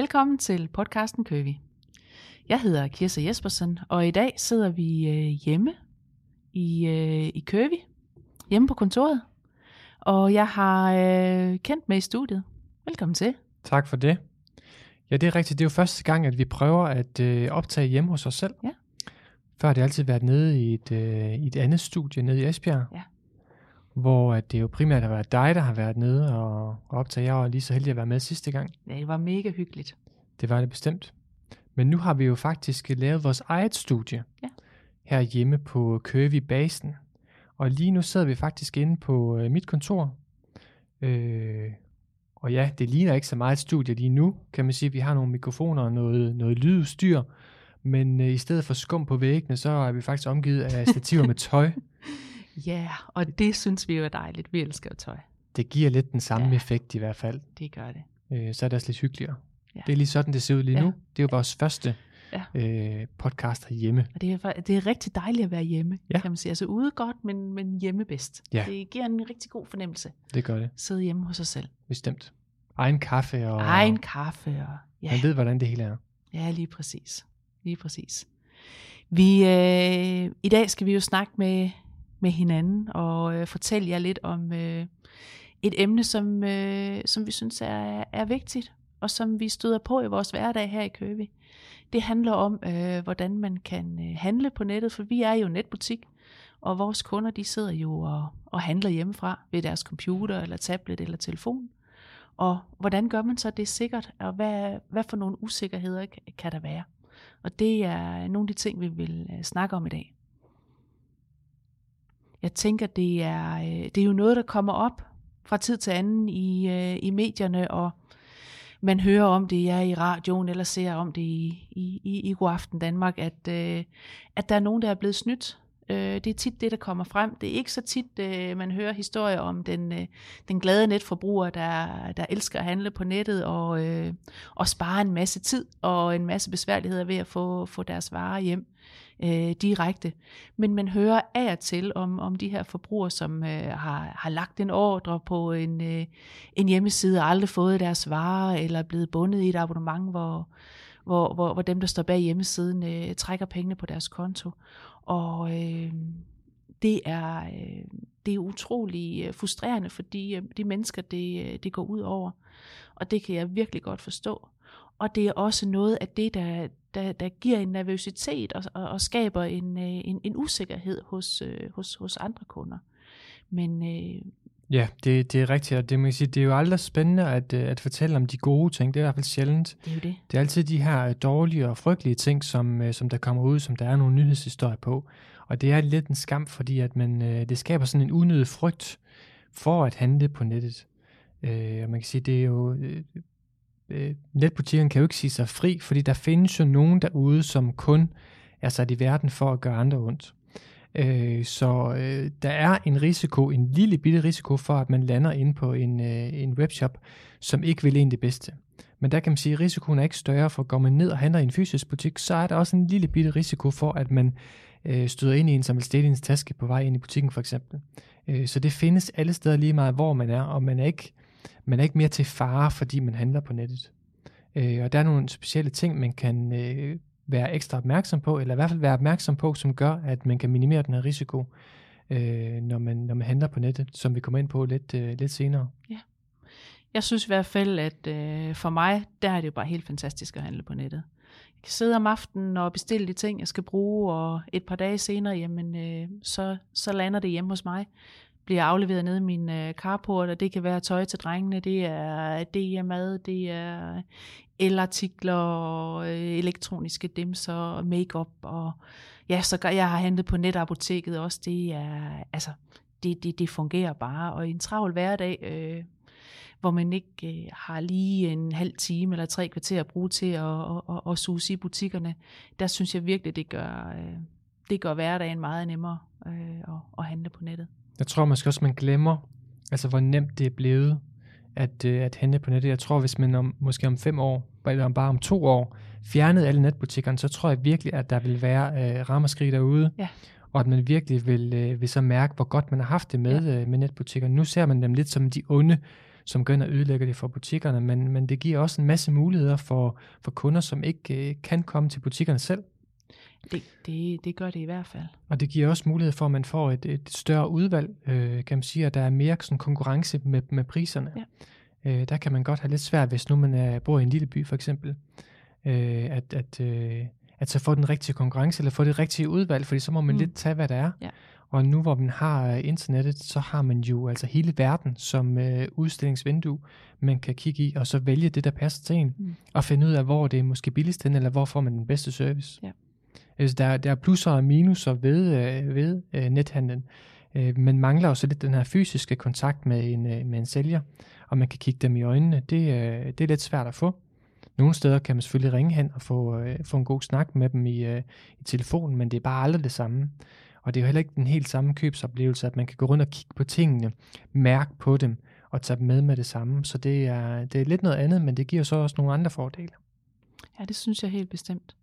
Velkommen til podcasten Køvi. Jeg hedder Kirsa Jespersen, og i dag sidder vi øh, hjemme i, øh, i Køvi, hjemme på kontoret. Og jeg har øh, kendt med i studiet. Velkommen til. Tak for det. Ja, det er rigtigt. Det er jo første gang, at vi prøver at øh, optage hjemme hos os selv. Ja. Før har det altid været nede i et, øh, i et andet studie nede i Esbjerg. Ja. Hvor at det jo primært har været dig, der har været nede og, og optage. Jeg var lige så heldig at være med sidste gang. Ja, det var mega hyggeligt. Det var det bestemt. Men nu har vi jo faktisk lavet vores eget studie Ja. her hjemme på Køvi Basen. Og lige nu sidder vi faktisk inde på øh, mit kontor. Øh, og ja, det ligner ikke så meget et studie lige nu, kan man sige. Vi har nogle mikrofoner og noget, noget lydudstyr. Men øh, i stedet for skum på væggene, så er vi faktisk omgivet af stativer med tøj. Ja, og det synes vi jo er dejligt. Vi elsker jo tøj. Det giver lidt den samme Ja. effekt i hvert fald. Det gør det. Øh, så er det også lidt hyggeligere. Ja. Det er lige sådan, det ser ud lige Ja. nu. Det er jo vores første Ja. øh, podcast herhjemme. Og det er, det er rigtig dejligt at være hjemme, Ja. kan man sige. Altså ude godt, men, men hjemme bedst. Ja. Det giver en rigtig god fornemmelse. Det gør det, Sidde hjemme hos sig selv. bestemt. Egen kaffe, og Egen kaffe og... Ja. man ved, hvordan det hele er. Ja, lige præcis. Lige præcis. Vi, øh, I dag skal vi jo snakke med, med hinanden og øh, fortælle jer lidt om øh, et emne, som, øh, som vi synes er, er vigtigt, og som vi støder på i vores hverdag her i Køge. Det handler om, øh, hvordan man kan øh, handle på nettet, for vi er jo netbutik, og vores kunder de sidder jo og, og handler hjemmefra ved deres computer, eller tablet, eller telefon. Og hvordan gør man så det sikkert, og hvad, hvad for nogle usikkerheder kan, der være? Og det er nogle af de ting, vi vil øh, snakke om i dag. Jeg tænker, det er, øh, det er jo noget, der kommer op fra tid til anden i, øh, i medierne, og man hører om det ja, i radioen, eller ser om det i, i, i, i God Aften Danmark, at, øh, at der er nogen, der er blevet snydt. Øh, det er tit det, der kommer frem. Det er ikke så tit, øh, man hører historier om den, øh, den glade netforbruger, der, der elsker at handle på nettet og, øh, og spare en masse tid og en masse besværligheder ved at få, få deres varer hjem øh, direkte. Men man hører af og til om, om de her forbrugere, som øh, har, har lagt en ordre på en, øh, en hjemmeside og aldrig fået deres varer, eller er blevet bundet i et abonnement, hvor, hvor, hvor, hvor dem, der står bag hjemmesiden, øh, trækker pengene på deres konto. Og øh, det er, øh, det er utrolig øh, frustrerende for de, øh, de mennesker, det, øh, det går ud over. Og det kan jeg virkelig godt forstå. Og det er også noget af det, der, der, der giver en nervøsitet og, og, og skaber en, øh, en, en usikkerhed hos, øh, hos, hos andre kunder. Men øh, Ja, det, det er rigtigt, og det, må jeg sige, det er jo aldrig spændende at, øh, at fortælle om de gode ting. Det er i hvert fald sjældent. det er jo det. Det er altid de her dårlige og frygtelige ting, som, som der kommer ud, som der er nogle nyhedshistorier på. Og det er lidt en skam, fordi at man, det skaber sådan en unødig frygt for at handle på nettet. Øh, og man kan sige, det er jo... Øh, øh, netbutikkerne kan jo ikke sige sig fri, fordi der findes jo nogen derude, som kun er sat i verden for at gøre andre ondt. Øh, så øh, der er en risiko, en lille bitte risiko for, at man lander inde på en, øh, en webshop, som ikke vil en det bedste. Men der kan man sige, at risikoen er ikke større, for går man ned og handler i en fysisk butik, så er der også en lille bitte risiko for, at man øh, støder ind i en, som vil stille ens taske på vej ind i butikken for eksempel. Øh, så det findes alle steder lige meget, hvor man er, og man er ikke, man er ikke mere til fare, fordi man handler på nettet. Øh, og der er nogle specielle ting, man kan øh, være ekstra opmærksom på, eller i hvert fald være opmærksom på, som gør, at man kan minimere den her risiko, øh, når, man, når man handler på nettet, som vi kommer ind på lidt, øh, lidt senere. Ja. Jeg synes i hvert fald, at øh, for mig, der er det jo bare helt fantastisk at handle på nettet. Jeg kan sidde om aftenen og bestille de ting, jeg skal bruge, og et par dage senere, jamen, øh, så, så lander det hjemme hos mig. Bliver afleveret nede i min øh, carport, og det kan være tøj til drengene, det er, det er mad, det er elartikler, øh, elektroniske dimser, makeup og ja, så jeg har handlet på netapoteket også. Det er, altså, det, det, det fungerer bare, og i en travl hverdag, øh, hvor man ikke øh, har lige en halv time eller tre kvarter at bruge til at, at, at, at suge i butikkerne, der synes jeg virkelig, det gør, øh, det gør hverdagen meget nemmere øh, at, at handle på nettet. Jeg tror måske også, man glemmer, altså hvor nemt det er blevet at, øh, at handle på nettet. Jeg tror, hvis man om, måske om fem år, eller om bare om to år, fjernede alle netbutikkerne, så tror jeg virkelig, at der vil være øh, rammerskrig derude. Ja. Og at man virkelig vil, øh, vil så mærke, hvor godt man har haft det med, ja. øh, med netbutikker. Nu ser man dem lidt som de onde, som går ind og ødelægger det for butikkerne, men, men det giver også en masse muligheder for, for kunder, som ikke øh, kan komme til butikkerne selv. Det, det, det gør det i hvert fald. Og det giver også mulighed for, at man får et, et større udvalg, øh, kan man sige, at der er mere sådan konkurrence med, med priserne. Ja. Øh, der kan man godt have lidt svært, hvis nu man er, bor i en lille by for eksempel, øh, at, at, øh, at så få den rigtige konkurrence, eller få det rigtige udvalg, fordi så må man mm. lidt tage, hvad der er. Ja. Og nu hvor man har øh, internettet, så har man jo altså hele verden som øh, udstillingsvindue, man kan kigge i, og så vælge det, der passer til en, Mm. og finde ud af, hvor det er måske billigst hen, eller hvor får man den bedste service. Ja. Altså, der, der er plusser og minuser ved, øh, ved øh, nethandlen, øh, men mangler også lidt den her fysiske kontakt med en, øh, med en sælger, og man kan kigge dem i øjnene. Det, øh, det er lidt svært at få. Nogle steder kan man selvfølgelig ringe hen og få, øh, få en god snak med dem i, øh, i telefonen, men det er bare aldrig det samme. Og det er jo heller ikke den helt samme købsoplevelse, at man kan gå rundt og kigge på tingene, mærke på dem og tage dem med med det samme. Så det er, det er lidt noget andet, men det giver så også nogle andre fordele. Ja, det synes jeg helt bestemt.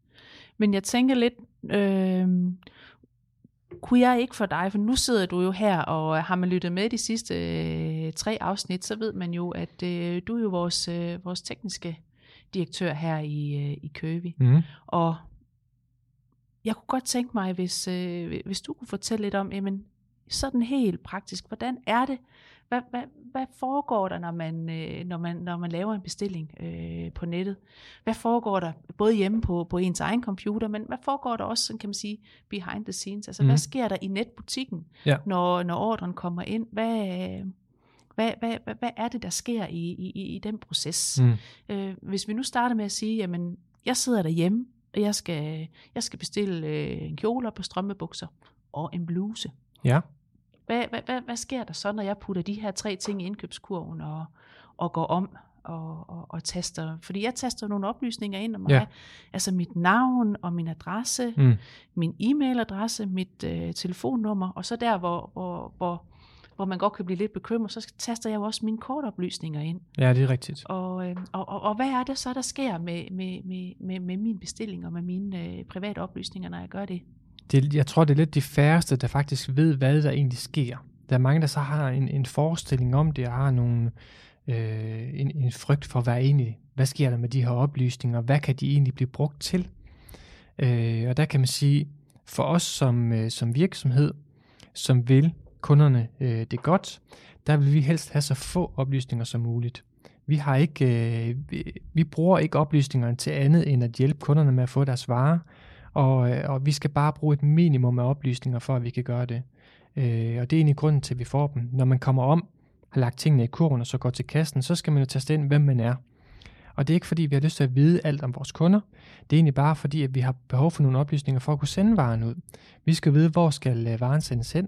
Men jeg tænker lidt, øh, kunne jeg ikke for dig, for nu sidder du jo her, og har man lyttet med de sidste øh, tre afsnit, så ved man jo, at øh, du er jo vores, øh, vores tekniske direktør her i, øh, i Køge. Mm. Og jeg kunne godt tænke mig, hvis, øh, hvis du kunne fortælle lidt om, jamen, sådan helt praktisk, hvordan er det? Hvad, hvad, hvad foregår der, når man, øh, når man, når man laver en bestilling øh, på nettet? Hvad foregår der både hjemme på, på ens egen computer, men hvad foregår der også, sådan kan man sige, behind the scenes? Altså, mm. Mhm. hvad sker der i netbutikken, Ja. når, når ordren kommer ind? Hvad, hvad, hvad, hvad, hvad er det, der sker i, i, i- den proces? Mm. Øh, hvis vi nu starter med at sige, jamen, jeg sidder derhjemme, og jeg skal, jeg skal bestille øh, en kjole og på strømmebukser og en bluse. Ja. Hvad, hvad, hvad, hvad sker der så, når jeg putter de her tre ting i indkøbskurven og, og går om og, og, og taster? Fordi jeg taster nogle oplysninger ind om mig. Ja. Altså mit navn og min adresse, Mm. min e-mailadresse, mit øh, telefonnummer, og så der, hvor, hvor, hvor, hvor man godt kan blive lidt bekymret, så taster jeg jo også mine kortoplysninger ind. Ja, det er rigtigt. Og, øh, og, og, og hvad er det så, der sker med, med, med, med, med min bestilling og med mine øh, private oplysninger, når jeg gør det? Det, jeg tror, det er lidt de færreste, der faktisk ved, hvad der egentlig sker. Der er mange, der så har en, en forestilling om det, og har nogle, øh, en, en frygt for, hvad egentlig, hvad sker der med de her oplysninger, hvad kan de egentlig blive brugt til? Øh, og der kan man sige, for os som, øh, som virksomhed, som vil kunderne øh, det godt, der vil vi helst have så få oplysninger som muligt. Vi har ikke, øh, vi, vi bruger ikke oplysningerne til andet end at hjælpe kunderne med at få deres varer, og, øh, og vi skal bare bruge et minimum af oplysninger for, at vi kan gøre det. Øh, og det er egentlig grunden til, at vi får dem. Når man kommer om, har lagt tingene i kurven og så går til kassen, så skal man jo taste ind, hvem man er. Og det er ikke fordi, vi har lyst til at vide alt om vores kunder. Det er egentlig bare fordi, at vi har behov for nogle oplysninger for at kunne sende varen ud. Vi skal vide, hvor skal øh, varen sendes hen,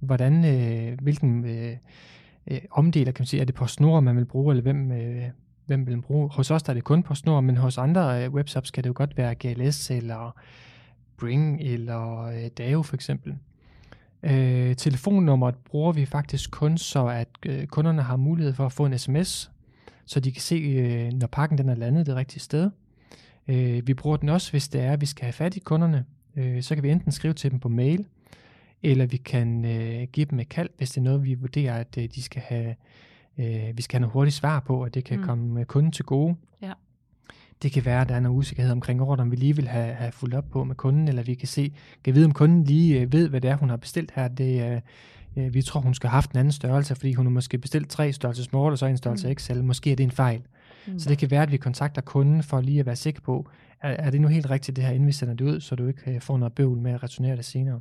hvordan, øh, hvilken øh, øh omdeler, kan man sige, er det på snor, man vil bruge, eller hvem, øh, hvem vil bruge. Hos os der er det kun på snor, men hos andre øh, webshops kan det jo godt være GLS, eller Bring, eller øh, Dao for eksempel. Øh, telefonnummeret bruger vi faktisk kun, så at øh, kunderne har mulighed for at få en sms, så de kan se, øh, når pakken den er landet det rigtige sted. Øh, vi bruger den også, hvis det er, at vi skal have fat i kunderne. Øh, så kan vi enten skrive til dem på mail, eller vi kan øh, give dem et kald, hvis det er noget, vi vurderer, at øh, de skal have, øh, vi skal have noget hurtigt svar på, og det kan Mm. mm. komme øh, kunden til gode. Ja. Det kan være, at der er noget usikkerhed omkring ordren, vi lige vil have, have fulgt op på med kunden, eller vi kan se, kan vide, om kunden lige øh, ved, hvad det er, hun har bestilt her. Det, øh, øh, vi tror, hun skal have haft en anden størrelse, fordi hun har måske bestilt tre størrelser small, og så en størrelse Mm. XL. Måske er det en fejl. Mm. Så det kan være, at vi kontakter kunden for lige at være sikker på, er, er det nu helt rigtigt det her, inden vi sender det ud, så du ikke øh, får noget bøvl med at returnere det senere.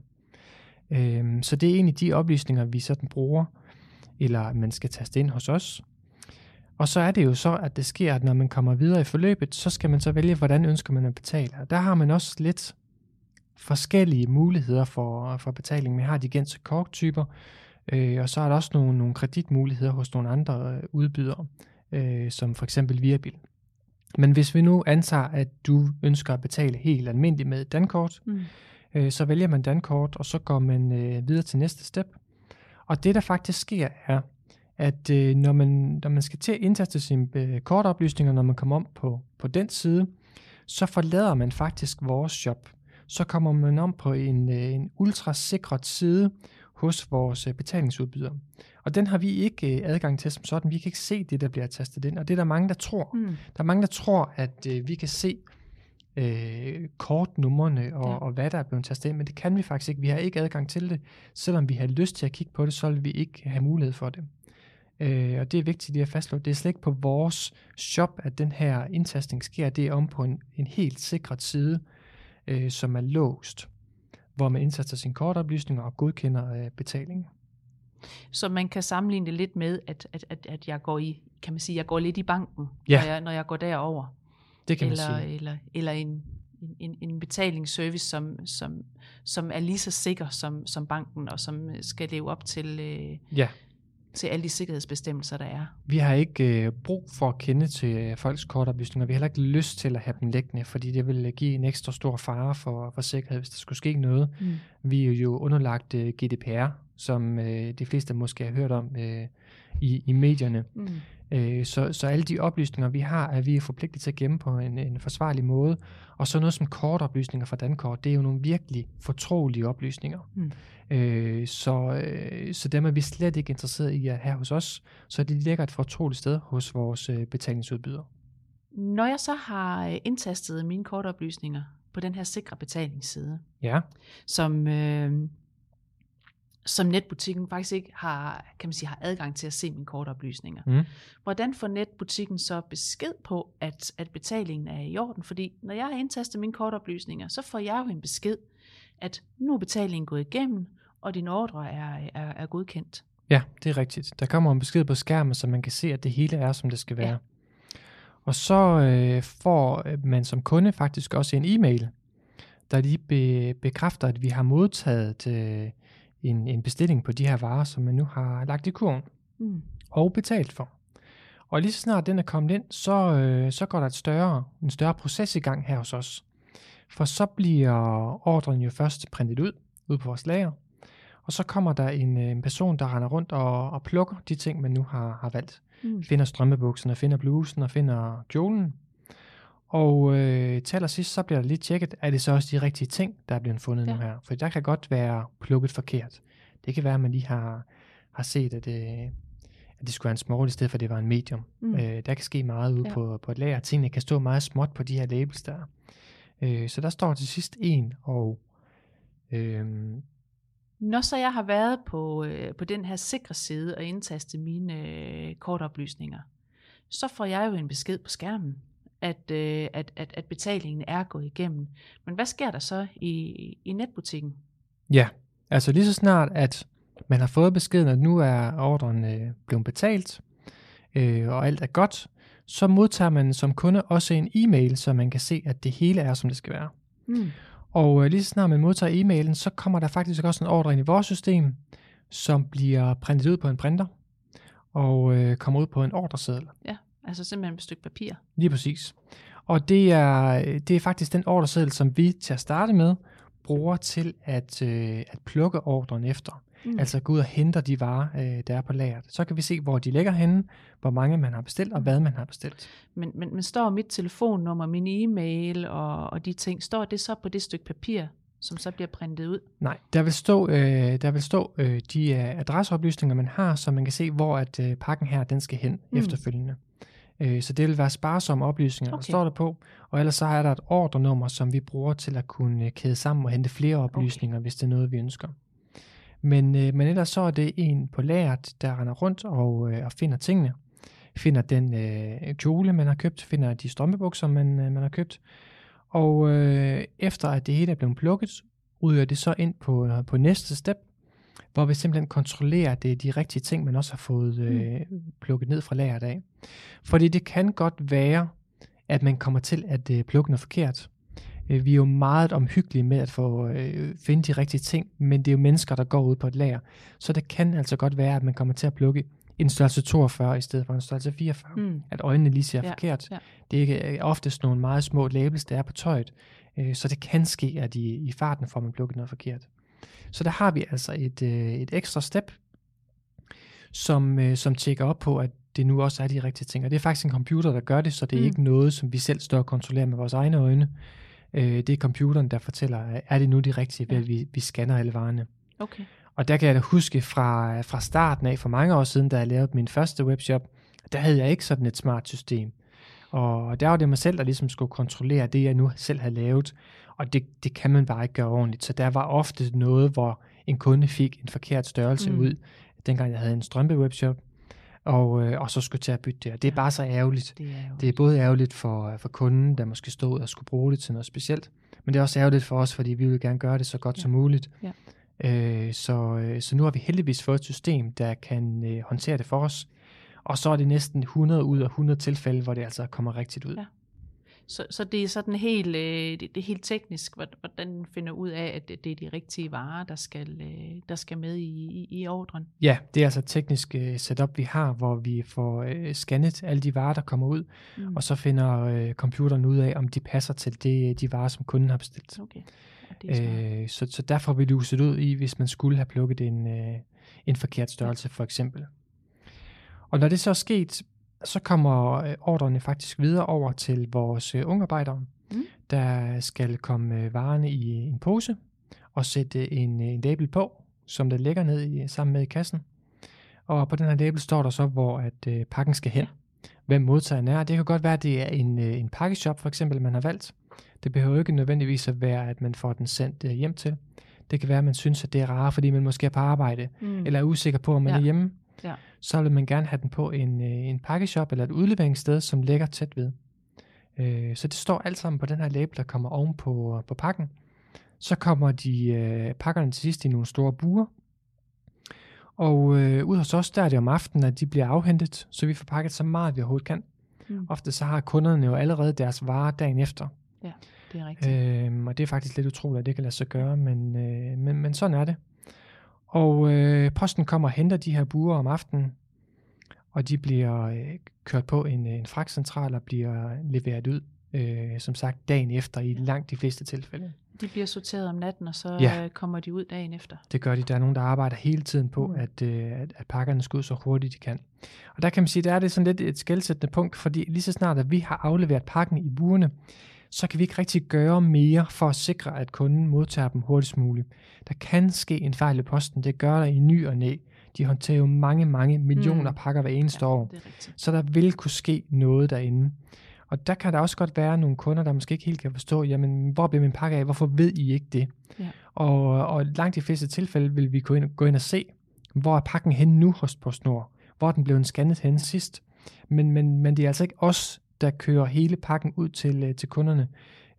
Øhm, så det er egentlig de oplysninger, vi sådan bruger, eller man skal taste ind hos os. Og så er det jo så, at det sker, at når man kommer videre i forløbet, så skal man så vælge, hvordan ønsker man at betale. Og der har man også lidt forskellige muligheder for, for betaling. Man har de gængse korttyper, øh, og så er der også nogle, nogle kreditmuligheder hos nogle andre øh, udbydere, øh, som for eksempel Viabil. Men hvis vi nu antager, at du ønsker at betale helt almindeligt med et dankort, Mm. øh, så vælger man dankort, og så går man øh, videre til næste step. Og det, der faktisk sker, er, at øh, når, man, når man skal til at indtaste sine øh, kortoplysninger, når man kommer om på, på den side, så forlader man faktisk vores shop. Så kommer man om på en, øh, en ultrasikret side hos vores øh, betalingsudbyder. Og den har vi ikke øh, adgang til som sådan. Vi kan ikke se det, der bliver tastet ind. Og det er der mange, der tror. Mm. Der er mange, der tror, at øh, vi kan se øh, kortnumrene og, ja. og hvad der er blevet tastet ind, men det kan vi faktisk ikke. Vi har ikke adgang til det. Selvom vi har lyst til at kigge på det, så vil vi ikke have mulighed for det. Øh, og det er vigtigt lige at fastslå. Det er slet ikke på vores shop, at den her indtastning sker. Det er om på en, en helt sikret side, øh, som er låst, hvor man indtaster sine kortoplysninger og godkender øh, betalingen. Så man kan sammenligne det lidt med, at, at, at, at jeg går i, kan man sige, jeg går lidt i banken, Ja. når, jeg, når jeg går derover. Det kan eller, man sige. eller, eller en, en, en, betalingsservice, som, som, som er lige så sikker som, som banken, og som skal leve op til, øh, Ja, til alle de sikkerhedsbestemmelser, der er. vi har ikke øh, brug for at kende til øh, folks kortoplysninger. Vi har heller ikke lyst til at have dem liggende, fordi det vil øh, give en ekstra stor fare for, for sikkerhed, hvis der skulle ske noget. Mm. Vi er jo underlagt øh, GDPR, som øh, de fleste måske har hørt om øh, i, i medierne. Mm. Øh, så, så alle de oplysninger, vi har, er vi forpligtet til at gemme på en, en forsvarlig måde. Og så noget som kortoplysninger fra Dankort, det er jo nogle virkelig fortrolige oplysninger. Mm. Øh, så, øh, så dem er vi slet ikke interesseret i at have hos os. Så det ligger et fortroligt sted hos vores øh, betalingsudbyder. Når jeg så har øh, indtastet mine kortoplysninger på den her sikre betalingsside, Ja, som, øh, som netbutikken faktisk ikke har, kan man sige, har adgang til at se mine kortoplysninger. Mm. Hvordan får netbutikken så besked på, at, at betalingen er i orden? Fordi når jeg har indtastet mine kortoplysninger, så får jeg jo en besked, at nu er betalingen gået igennem, og din ordre er, er, er godkendt. ja, det er rigtigt. Der kommer en besked på skærmen, så man kan se, at det hele er, som det skal være. Ja. Og så øh, får øh, man som kunde faktisk også en e-mail, der lige be, bekræfter, at vi har modtaget øh, en, en bestilling på de her varer, som man nu har lagt i kurven Mm. og betalt for. Og lige så snart den er kommet ind, så, øh, så går der et større, en større proces i gang her hos os. For så bliver ordren jo først printet ud, ud på vores lager, og så kommer der en, øh, en person, der render rundt og, og plukker de ting, man nu har, har valgt. Mm. Finder strømmebukserne, finder blusen og finder kjolen. Og øh, til allersidst, så bliver der lige tjekket, er det så også de rigtige ting, der er blevet fundet ja. nu her. For der kan godt være plukket forkert. Det kan være, at man lige har, har set, at, øh, at det skulle være en small i stedet for, at det var en medium. Mm. Øh, der kan ske meget ude ja. på, på et lager. Tingene kan stå meget småt på de her labels der. Øh, så der står til sidst en, og øh, Når så jeg har været på, øh, på den her sikre side og indtastet mine øh, kortoplysninger, så får jeg jo en besked på skærmen, at, øh, at, at, at betalingen er gået igennem. Men hvad sker der så i, i netbutikken? Ja, altså lige så snart, at man har fået beskeden, at nu er ordren øh, blevet betalt, øh, og alt er godt, så modtager man som kunde også en e-mail, så man kan se, at det hele er, som det skal være. Mm. Og øh, lige så snart man modtager e-mailen, så kommer der faktisk også en ordre ind i vores system, som bliver printet ud på en printer, og øh, kommer ud på en ordreseddel. Altså simpelthen et stykke papir. Lige præcis. Og det er, det er faktisk den ordreseddel, som vi til at starte med bruger til at, øh, at plukke ordren efter. Mm. Altså gå ud og hente de varer, øh, der er på lageret. Så kan vi se, hvor de ligger henne, hvor mange man har bestilt, og hvad man har bestilt. Men, men, men står mit telefonnummer, min e-mail og, og de ting, står det så på det stykke papir, som så bliver printet ud? Nej, der vil stå, øh, der vil stå øh, de øh, adresseoplysninger, man har, så man kan se, hvor at øh, pakken her, den skal hen mm. efterfølgende. Øh, så det vil være sparsomme oplysninger, okay. Der står der på. Og ellers så er der et ordrenummer, som vi bruger til at kunne øh, kæde sammen og hente flere oplysninger, okay. hvis det er noget, vi ønsker. Men, øh, men ellers så er det en på lageret, der render rundt og, øh, og finder tingene. Finder den øh, kjole, man har købt, finder de strømpebukser, man, øh, man har købt. Og øh, efter at det hele er blevet plukket, ryger det så ind på, på næste step, hvor vi simpelthen kontrollerer, det er de rigtige ting, man også har fået øh, plukket ned fra lageret af. Fordi det kan godt være, at man kommer til at øh, plukke noget forkert. Øh, Vi er jo meget omhyggelige med at få øh, finde de rigtige ting, men det er jo mennesker, der går ud på et lager. Så det kan altså godt være, at man kommer til at plukke en størrelse 42 i stedet for en størrelse 44. Mm. At øjnene lige ser Ja, forkert. ja. Det er øh, oftest nogle meget små labels, der er på tøjet. Øh, så det kan ske, at i, i farten får man plukket noget forkert. Så der har vi altså et, øh, et ekstra step, som, øh, som tjekker op på, at det nu også er de rigtige ting. Og det er faktisk en computer, der gør det, så det er Mm. ikke noget, som vi selv står og kontrollerer med vores egne øjne. Øh, det er computeren, der fortæller, er det nu de rigtige, ved Ja. at vi, vi scanner alle varerne. Okay. Og der kan jeg da huske fra, fra starten af, for mange år siden, da jeg lavede min første webshop, der havde jeg ikke sådan et smart system. Og der var det mig selv, der ligesom skulle kontrollere det, jeg nu selv havde lavet. Og det, det kan man bare ikke gøre ordentligt. Så der var ofte noget, hvor en kunde fik en forkert størrelse mm. ud, dengang jeg havde en strømpe-webshop, og, øh, og så skulle til at bytte det. Og det er ja. bare så ærgerligt. Det er, ærgerligt. det er både ærgerligt for, for kunden, der måske stod og skulle bruge det til noget specielt, men det er også ærgerligt for os, fordi vi vil gerne gøre det så godt ja. som muligt. Ja. Øh, så, øh, så nu har vi heldigvis fået et system, der kan øh, håndtere det for os, og så er det næsten 100 ud af 100 tilfælde, hvor det altså kommer rigtigt ud. Ja. Så, så det er sådan helt, øh, det, det er helt teknisk, hvordan finder ud af, at det, det er de rigtige varer, der skal, øh, der skal med i, i, i ordren? Ja, det er altså et teknisk øh, setup, vi har, hvor vi får øh, scannet alle de varer, der kommer ud, mm. og så finder øh, computeren ud af, om de passer til det, de varer, som kunden har bestilt. Okay. Ja, øh, så, så derfor vil det luset ud i, hvis man skulle have plukket en, øh, en forkert størrelse, for eksempel. Og når det så er sket, så kommer øh, ordrene faktisk videre over til vores øh, ungarbejdere, mm. der skal komme øh, varerne i en pose og sætte en, en label på, som der ligger ned i, sammen med i kassen. Og på den her label står der så, hvor at øh, pakken skal hen. Hvem modtageren er. Det kan godt være, at det er en, øh, en pakkeshop, for eksempel, man har valgt. Det behøver ikke nødvendigvis at være, at man får den sendt øh, hjem til. Det kan være, at man synes, at det er rart, fordi man måske er på arbejde, mm. eller er usikker på, om man ja. er hjemme ja. så vil man gerne have den på en, øh, en pakkeshop eller et udleveringssted, som ligger tæt ved. Øh, så det står alt sammen på den her label, der kommer oven på, på pakken. Så kommer de øh, pakkerne til sidst i nogle store buer. Og øh, ud hos os, der er det om aftenen, at de bliver afhentet, så vi får pakket så meget, vi overhovedet kan. Mm. Ofte så har kunderne jo allerede deres varer dagen efter. Ja, det er rigtigt. Øh, og det er faktisk lidt utroligt, at det kan lade sig gøre, men, øh, men, men sådan er det. Og øh, posten kommer og henter de her buer om aftenen, og de bliver øh, kørt på en, en fragtcentral og bliver leveret ud, øh, som sagt, dagen efter i langt de fleste tilfælde. De bliver sorteret om natten, og så ja. kommer de ud dagen efter. Det gør de. Der er nogen, der arbejder hele tiden på, mm. at, øh, at, at pakkerne skal ud så hurtigt de kan. Og der kan man sige, der er det sådan lidt et skældsættende punkt, fordi lige så snart, at vi har afleveret pakken i buerne, så kan vi ikke rigtig gøre mere for at sikre, at kunden modtager dem hurtigst muligt. Der kan ske en fejl i posten, det gør der i ny og næ. De håndterer jo mange, mange millioner mm. pakker hver eneste ja, år. Så der vil kunne ske noget derinde. Og der kan der også godt være nogle kunder, der måske ikke helt kan forstå, jamen, hvor bliver min pakke af? Hvorfor ved I ikke det? Ja. Og, og langt de fleste tilfælde vil vi gå ind, gå ind og se, hvor er pakken hen nu hos PostNord? Hvor er den blevet scannet hen sidst? Men, men, men det er altså ikke os, der kører hele pakken ud til, øh, til kunderne.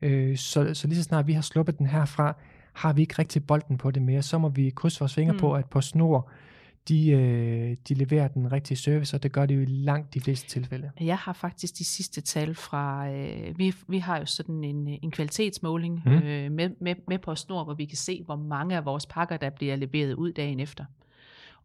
Øh, så, så lige så snart vi har sluppet den herfra, har vi ikke rigtig bolden på det mere. Så må vi krydse vores fingre mm. på, at på snor, de, øh, de leverer den rigtige service, og det gør det jo i langt de fleste tilfælde. Jeg har faktisk de sidste tal fra, øh, vi, vi har jo sådan en, en kvalitetsmåling mm. øh, med, med, med på snor, hvor vi kan se, hvor mange af vores pakker, der bliver leveret ud dagen efter.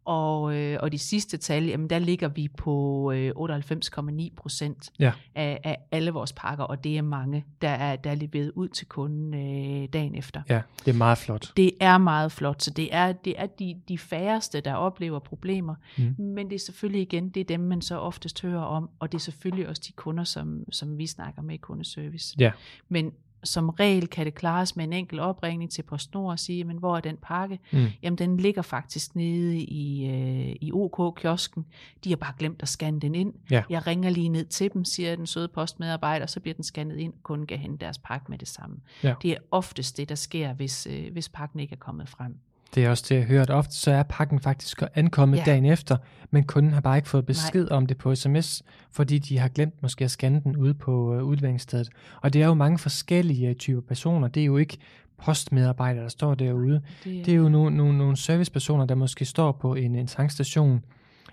Og, øh, og de sidste tal, jamen der ligger vi på øh, 98,9 procent ja. af, af alle vores pakker, og det er mange, der er, der er leveret ud til kunden øh, dagen efter. Ja, det er meget flot. Det er meget flot, så det er, det er de, de færreste, der oplever problemer, mm. men det er selvfølgelig igen, det er dem, man så oftest hører om, og det er selvfølgelig også de kunder, som, som vi snakker med i kundeservice. Ja. Men som regel kan det klares med en enkelt opringning til PostNord og sige, men hvor er den pakke? Mm. Jamen den ligger faktisk nede i, øh, i OK-kiosken. De har bare glemt at scanne den ind. Ja. Jeg ringer lige ned til dem, siger den søde postmedarbejder, så bliver den scannet ind, kunden kan hente deres pakke med det samme. Ja. Det er oftest det, der sker, hvis, øh, hvis pakken ikke er kommet frem. Det er også det, jeg hørt. Ofte så er pakken faktisk ankommet ja. dagen efter, men kunden har bare ikke fået besked Nej. om det på sms, fordi de har glemt måske at scanne den ude på uh, udleveringsstedet. Og det er jo mange forskellige typer personer. Det er jo ikke postmedarbejdere, der står derude. Det er, det er jo nogle, nogle, nogle servicepersoner, der måske står på en, en tankstation,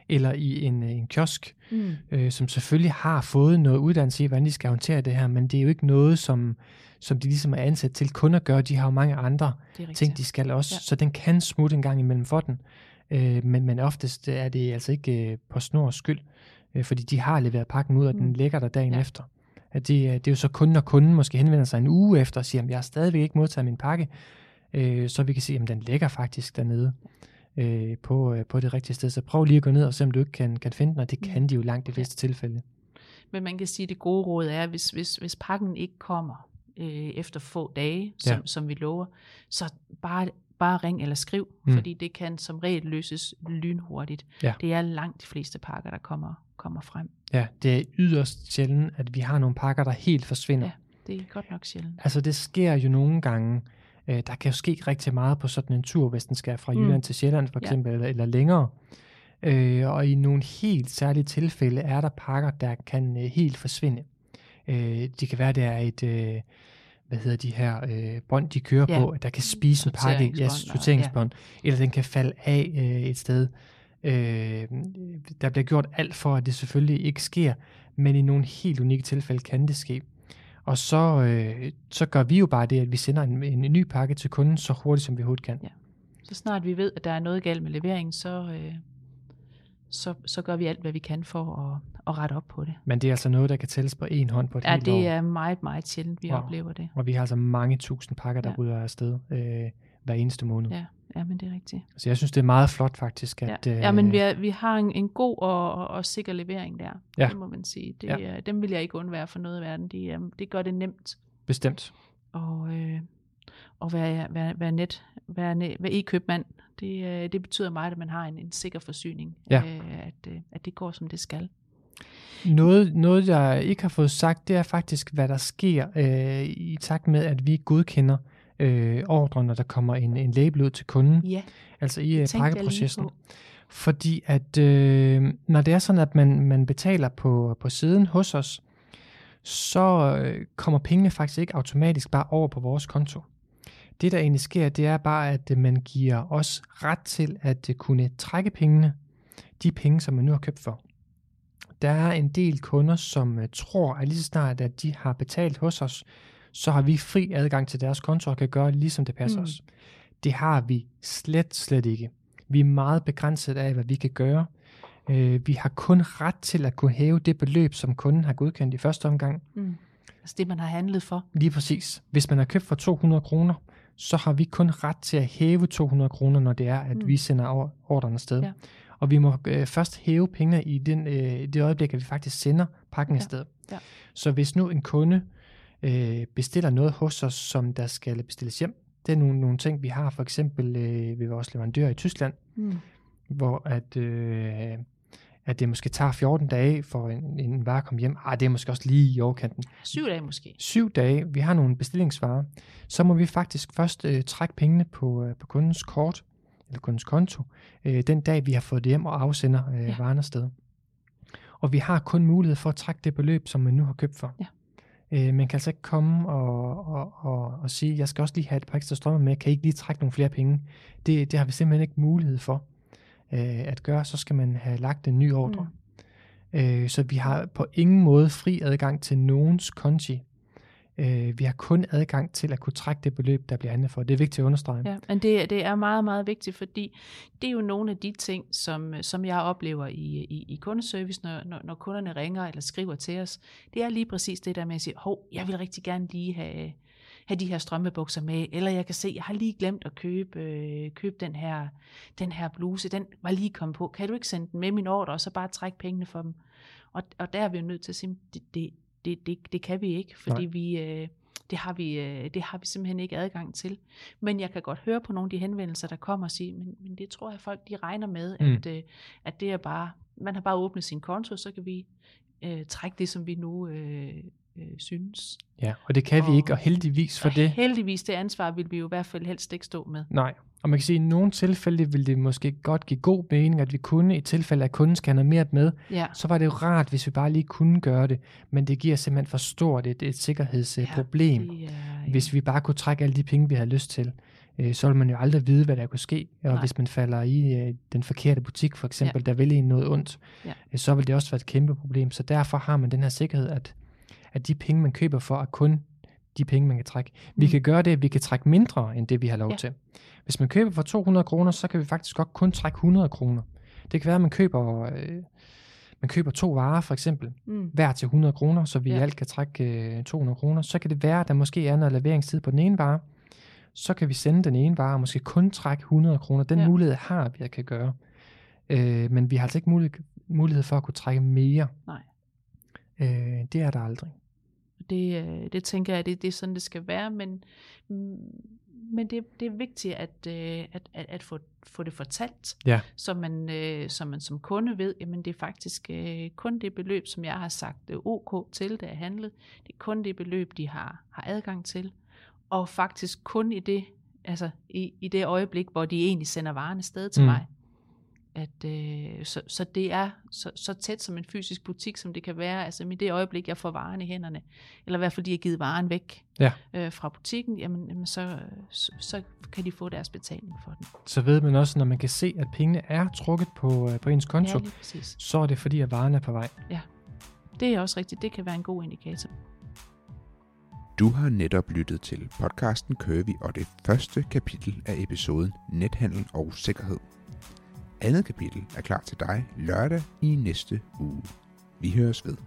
eller i en, en kiosk, mm. øh, som selvfølgelig har fået noget uddannelse i, hvordan de skal håndtere det her, men det er jo ikke noget, som som de ligesom er ansat til kun at gøre. De har jo mange andre ting, de skal også, ja. så den kan smutte en gang imellem for den. Øh, men, men oftest er det altså ikke øh, på snors skyld, øh, fordi de har leveret pakken ud, og mm. den ligger der dagen ja. efter. At det, det er jo så kun, når kunden måske henvender sig en uge efter og siger, at jeg har stadigvæk ikke modtaget min pakke, øh, så vi kan se, at den ligger faktisk dernede øh, på, øh, på det rigtige sted. Så prøv lige at gå ned og se, om du ikke kan, kan finde den, og det mm. kan de jo langt de fleste ja. tilfælde. Men man kan sige, at det gode råd er, hvis, hvis, hvis pakken ikke kommer, øh, efter få dage, som, ja. som vi lover. Så bare bare ring eller skriv, Mm. fordi det kan som regel løses lynhurtigt. Ja. Det er langt de fleste pakker, der kommer, kommer frem. Ja, det er yderst sjældent, at vi har nogle pakker, der helt forsvinder. Ja. Det er godt nok sjældent. Altså det sker jo nogle gange. Øh, der kan jo ske rigtig meget på sådan en tur, hvis den skal fra Mm. Jylland til Sjælland for Ja. eksempel, eller, eller længere. Øh, og i nogle helt særlige tilfælde er der pakker, der kan øh, helt forsvinde. Øh, det kan være, det er et, øh, hvad hedder de her øh, bånd, de kører Ja. på, der kan spise en pakke, ja, Sorteringsbånd sorteringsbånd, eller den kan falde af øh, et sted. Øh, der bliver gjort alt for, at det selvfølgelig ikke sker, men i nogle helt unikke tilfælde kan det ske. Og så, øh, så gør vi jo bare det, at vi sender en, en, en ny pakke til kunden så hurtigt, som vi overhovedet kan. Ja. Så snart vi ved, at der er noget galt med leveringen, så, øh, så, så gør vi alt, hvad vi kan for at, at rette op på det. Men det er altså noget, der kan tælles på en hånd på et Ja, helt år. det er meget, meget sjældent, vi Wow. oplever det. Og vi har altså mange tusind pakker, der ja. Ryger afsted øh, hver eneste måned. Ja. Ja, men det er rigtigt. Så jeg synes, det er meget flot faktisk, at... Ja, øh, ja men vi, er, vi har en, en god og, og, og sikker levering der. Ja. Det må man sige. Det, Ja. Dem vil jeg ikke undvære for noget i verden. De, er- det gør det nemt Bestemt. og, øh, og være, være, være net, være, være e-købmand. Det, øh, det betyder meget, at man har en, en sikker forsyning. Ja. Øh, at, øh, at det går, som det skal. Noget, noget, jeg ikke har fået sagt, det er faktisk, hvad der sker øh, i takt med, at vi godkender øh, ordre, når der kommer en, en label ud til kunden, Ja, altså i øh, pakkeprocessen. Fordi at øh, når det er sådan, at man, man betaler på, på siden hos os, så øh, kommer pengene faktisk ikke automatisk bare over på vores konto. Det der egentlig sker, det er bare, at øh, man giver os ret til at øh, kunne trække pengene, de penge, som man nu har købt for. Der er en del kunder, som øh, tror, at lige så snart, at de har betalt hos os, så har vi fri adgang til deres konto og kan gøre ligesom det passer mm. Os. Det har vi slet, slet ikke. Vi er meget begrænset af, hvad vi kan gøre. Øh, vi har kun ret til at kunne hæve det beløb, som kunden har godkendt i første omgang. Mm. Altså det, man har handlet for. Lige præcis. Hvis man har købt for 200 kroner, så har vi kun ret til at hæve 200 kroner, når det er, at mm. Vi sender or- ordren afsted. Ja. Og vi må øh, først hæve pengene i den, øh, det øjeblik, at vi faktisk sender pakken Ja. afsted. Ja. Så hvis nu en kunde øh, bestiller noget hos os, som der skal bestilles hjem, det er nogle, nogle ting, vi har for eksempel øh, ved vores leverandør i Tyskland, Mm. hvor at, øh, at det måske tager 14 dage for en, en vare at komme hjem. Ah, det er måske også lige i overkanten. Syv dage måske. Syv dage, vi har nogle bestillingsvarer, så må vi faktisk først øh, trække pengene på, øh, på kundens kort, eller kundens konto, øh, den dag vi har fået det hjem og afsender øh, ja. Varen afsted. Og vi har kun mulighed for at trække det beløb, som man nu har købt for. Ja. Øh, man kan altså ikke komme og, og, og, og sige, jeg skal også lige have et par ekstra strømmer med, kan I ikke lige trække nogle flere penge? Det, det har vi simpelthen ikke mulighed for øh, at gøre, så skal man have lagt en ny ordre. Mm. Øh, så vi har på ingen måde fri adgang til nogens konti. Øh, vi har kun adgang til at kunne trække det beløb, der bliver handlet for. Det er vigtigt at understrege. Ja, men det, det er meget, meget vigtigt, fordi det er jo nogle af de ting, som, som jeg oplever i, i, i kundeservice, når, når, når kunderne ringer eller skriver til os. Det er lige præcis det der med at sige, hov, jeg vil rigtig gerne lige have, have de her strømpebukser med, eller jeg kan se, jeg har lige glemt at købe, øh, købe den, her, den her bluse, den var lige kommet på. Kan du ikke sende den med min ordre, og så bare trække pengene for dem? Og, og der er vi jo nødt til at sige, det, det, det, det, det kan vi ikke, fordi Nej. vi... Øh, det har, vi, øh, det har vi simpelthen ikke adgang til. Men jeg kan godt høre på nogle af de henvendelser, der kommer og sige, men, men det tror jeg folk, de regner med, Mm. at, øh, at det er bare, man har bare åbnet sin konto, så kan vi øh, trække det, som vi nu øh, øh, synes. Ja, og det kan vi Og- ikke, og heldigvis for og det. heldigvis det ansvar vil vi jo i hvert fald helst ikke stå med. Nej, og man kan sige, at i nogle tilfælde vil det måske godt give god mening, at vi kunne, i tilfælde af kunden skal have noget mere med, Ja, så var det jo rart, hvis vi bare lige kunne gøre det, men det giver simpelthen for stort et, et sikkerhedsproblem. det er, Hvis vi bare kunne trække alle de penge, vi havde lyst til, øh, så ville man jo aldrig vide, hvad der kunne ske. Og Nej. hvis man falder i øh, den forkerte butik, for eksempel, ja. der vil en noget ondt, Ja. øh, så vil det også være et kæmpe problem. Så derfor har man den her sikkerhed, at, at de penge, man køber for, er kun de penge, man kan trække. Vi Mm. kan gøre det, at vi kan trække mindre, end det vi har lov Ja. til. Hvis man køber for 200 kroner, så kan vi faktisk godt kun trække 100 kroner. Det kan være, at man køber, øh, man køber to varer, for eksempel, mm, hver til 100 kroner, så vi ja. Alt kan trække øh, 200 kroner. Så kan det være, at der måske er noget leveringstid på den ene vare. Så kan vi sende den ene vare og måske kun trække 100 kroner. Den ja. Ja. mulighed har vi at kan gøre. Øh, men vi har altså ikke mulighed, mulighed for at kunne trække mere. Nej. Øh, det er der aldrig. Det, øh, det tænker jeg, det, det er sådan, det skal være, men, mm, men det, det er vigtigt at, øh, at, at, at få, få det fortalt, Ja. så man, øh, så man som kunde ved, jamen det er faktisk øh, kun det beløb, som jeg har sagt øh, OK til, da jeg handlede. Det er kun det beløb, de har, har adgang til. Og faktisk kun i det, altså i, i det øjeblik, hvor de egentlig sender varerne sted til mm. mig. At, øh, så, så det er så, så tæt som en fysisk butik, som det kan være. Altså i det øjeblik, jeg får varen i hænderne, eller i hvert fald de har givet varen væk Ja. øh, fra butikken, jamen, jamen så, så, så kan de få deres betaling for den. Så ved man også, når man kan se, at pengene er trukket på, øh, på ens konto, Ja, så er det fordi, at varen er på vej. Det er også rigtigt. Det kan være en god indikator. Du har netop lyttet til podcasten Curvy og det første kapitel af episoden Nethandel og Sikkerhed. Andet kapitel er klar til dig lørdag i næste uge. Vi høres ved.